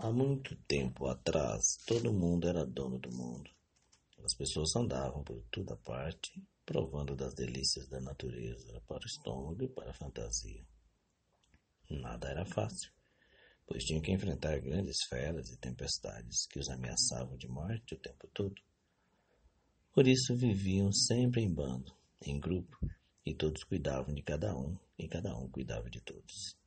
Há muito tempo atrás, todo mundo era dono do mundo. As pessoas andavam por toda parte, provando das delícias da natureza para o estômago e para a fantasia. Nada era fácil, pois tinham que enfrentar grandes feras e tempestades que os ameaçavam de morte o tempo todo. Por isso viviam sempre em bando, em grupo, e todos cuidavam de cada um, e cada um cuidava de todos.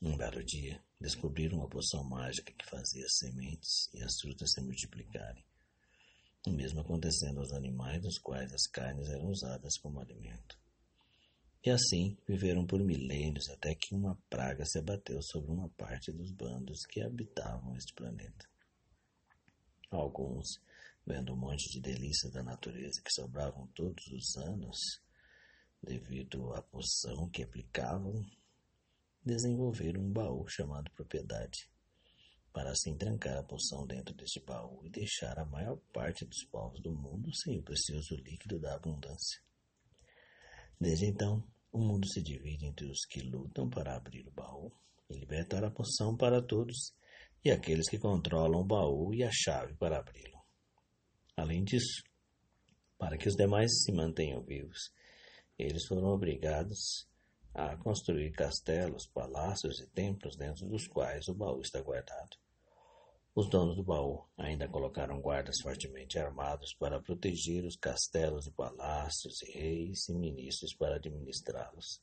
Um belo dia, descobriram uma poção mágica que fazia as sementes e as frutas se multiplicarem. O mesmo acontecendo aos animais dos quais as carnes eram usadas como alimento. E assim viveram por milênios até que uma praga se abateu sobre uma parte dos bandos que habitavam este planeta. Alguns, vendo um monte de delícias da natureza que sobravam todos os anos, devido à poção que aplicavam, desenvolveram um baú chamado propriedade, para assim trancar a poção dentro deste baú e deixar a maior parte dos povos do mundo sem o precioso líquido da abundância. Desde então, o mundo se divide entre os que lutam para abrir o baú e libertar a poção para todos, e aqueles que controlam o baú e a chave para abri-lo. Além disso, para que os demais se mantenham vivos, eles foram obrigados a construir castelos, palácios e templos dentro dos quais o baú está guardado. Os donos do baú ainda colocaram guardas fortemente armados para proteger os castelos e palácios e reis e ministros para administrá-los.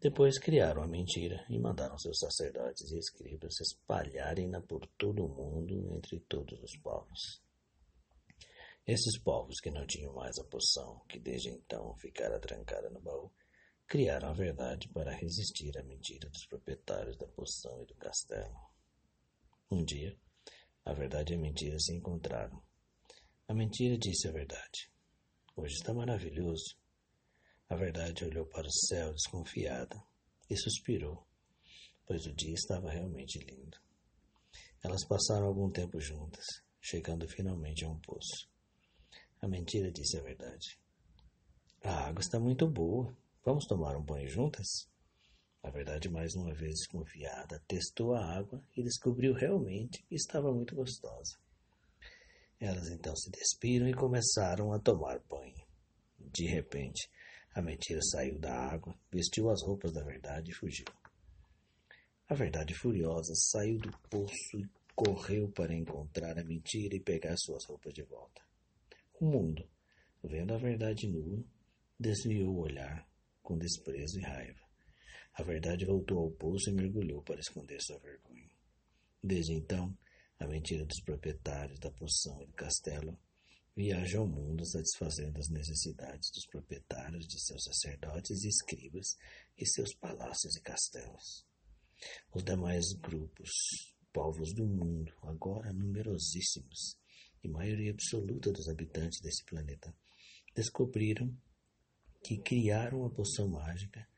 Depois criaram a mentira e mandaram seus sacerdotes e escribas espalharem-na por todo o mundo entre todos os povos. Esses povos que não tinham mais a poção, que desde então ficara trancada no baú, criaram a verdade para resistir à mentira dos proprietários da poção e do castelo. Um dia, a verdade e a mentira se encontraram. A mentira disse a verdade. Hoje está maravilhoso. A verdade olhou para o céu desconfiada e suspirou, pois o dia estava realmente lindo. Elas passaram algum tempo juntas, chegando finalmente a um poço. A mentira disse a verdade. A água está muito boa. Vamos tomar um banho juntas? A verdade, mais uma vez desconfiada, testou a água e descobriu realmente que estava muito gostosa. Elas então se despiram e começaram a tomar banho. De repente, a mentira saiu da água, vestiu as roupas da verdade e fugiu. A verdade, furiosa, saiu do poço e correu para encontrar a mentira e pegar suas roupas de volta. O mundo, vendo a verdade nua, desviou o olhar com desprezo e raiva. A verdade voltou ao poço e mergulhou para esconder sua vergonha. Desde então, a mentira dos proprietários da poção e do castelo viaja ao mundo satisfazendo as necessidades dos proprietários de seus sacerdotes e escribas e seus palácios e castelos. Os demais grupos, povos do mundo, agora numerosíssimos, e maioria absoluta dos habitantes desse planeta, descobriram que criaram a poção mágica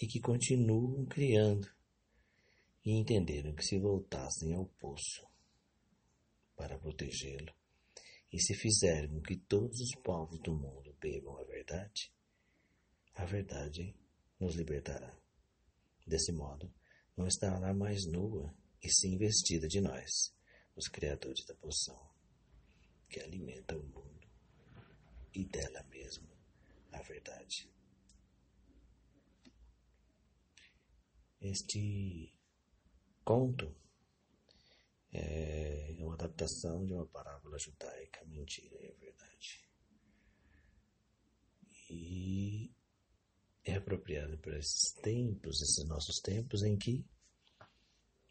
e que continuam criando, e entenderam que se voltassem ao poço para protegê-lo, e se fizerem que todos os povos do mundo bebam a verdade, a verdade nos libertará. Desse modo, não estará mais nua e sim vestida de nós, os criadores da poção que alimenta o mundo e dela mesma a verdade. Este conto é uma adaptação de uma parábola judaica, mentira e verdade. E é apropriado para esses tempos, esses nossos tempos em que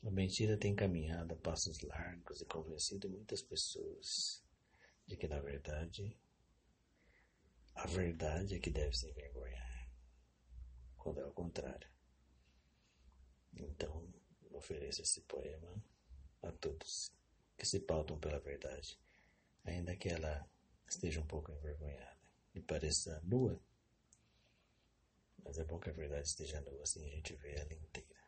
a mentira tem caminhado a passos largos e convencido muitas pessoas de que, na verdade, a verdade é que deve se envergonhar, quando é o contrário. Então, ofereço esse poema a todos que se pautam pela verdade, ainda que ela esteja um pouco envergonhada e pareça nua, mas é bom que a verdade esteja nua, assim a gente vê ela inteira.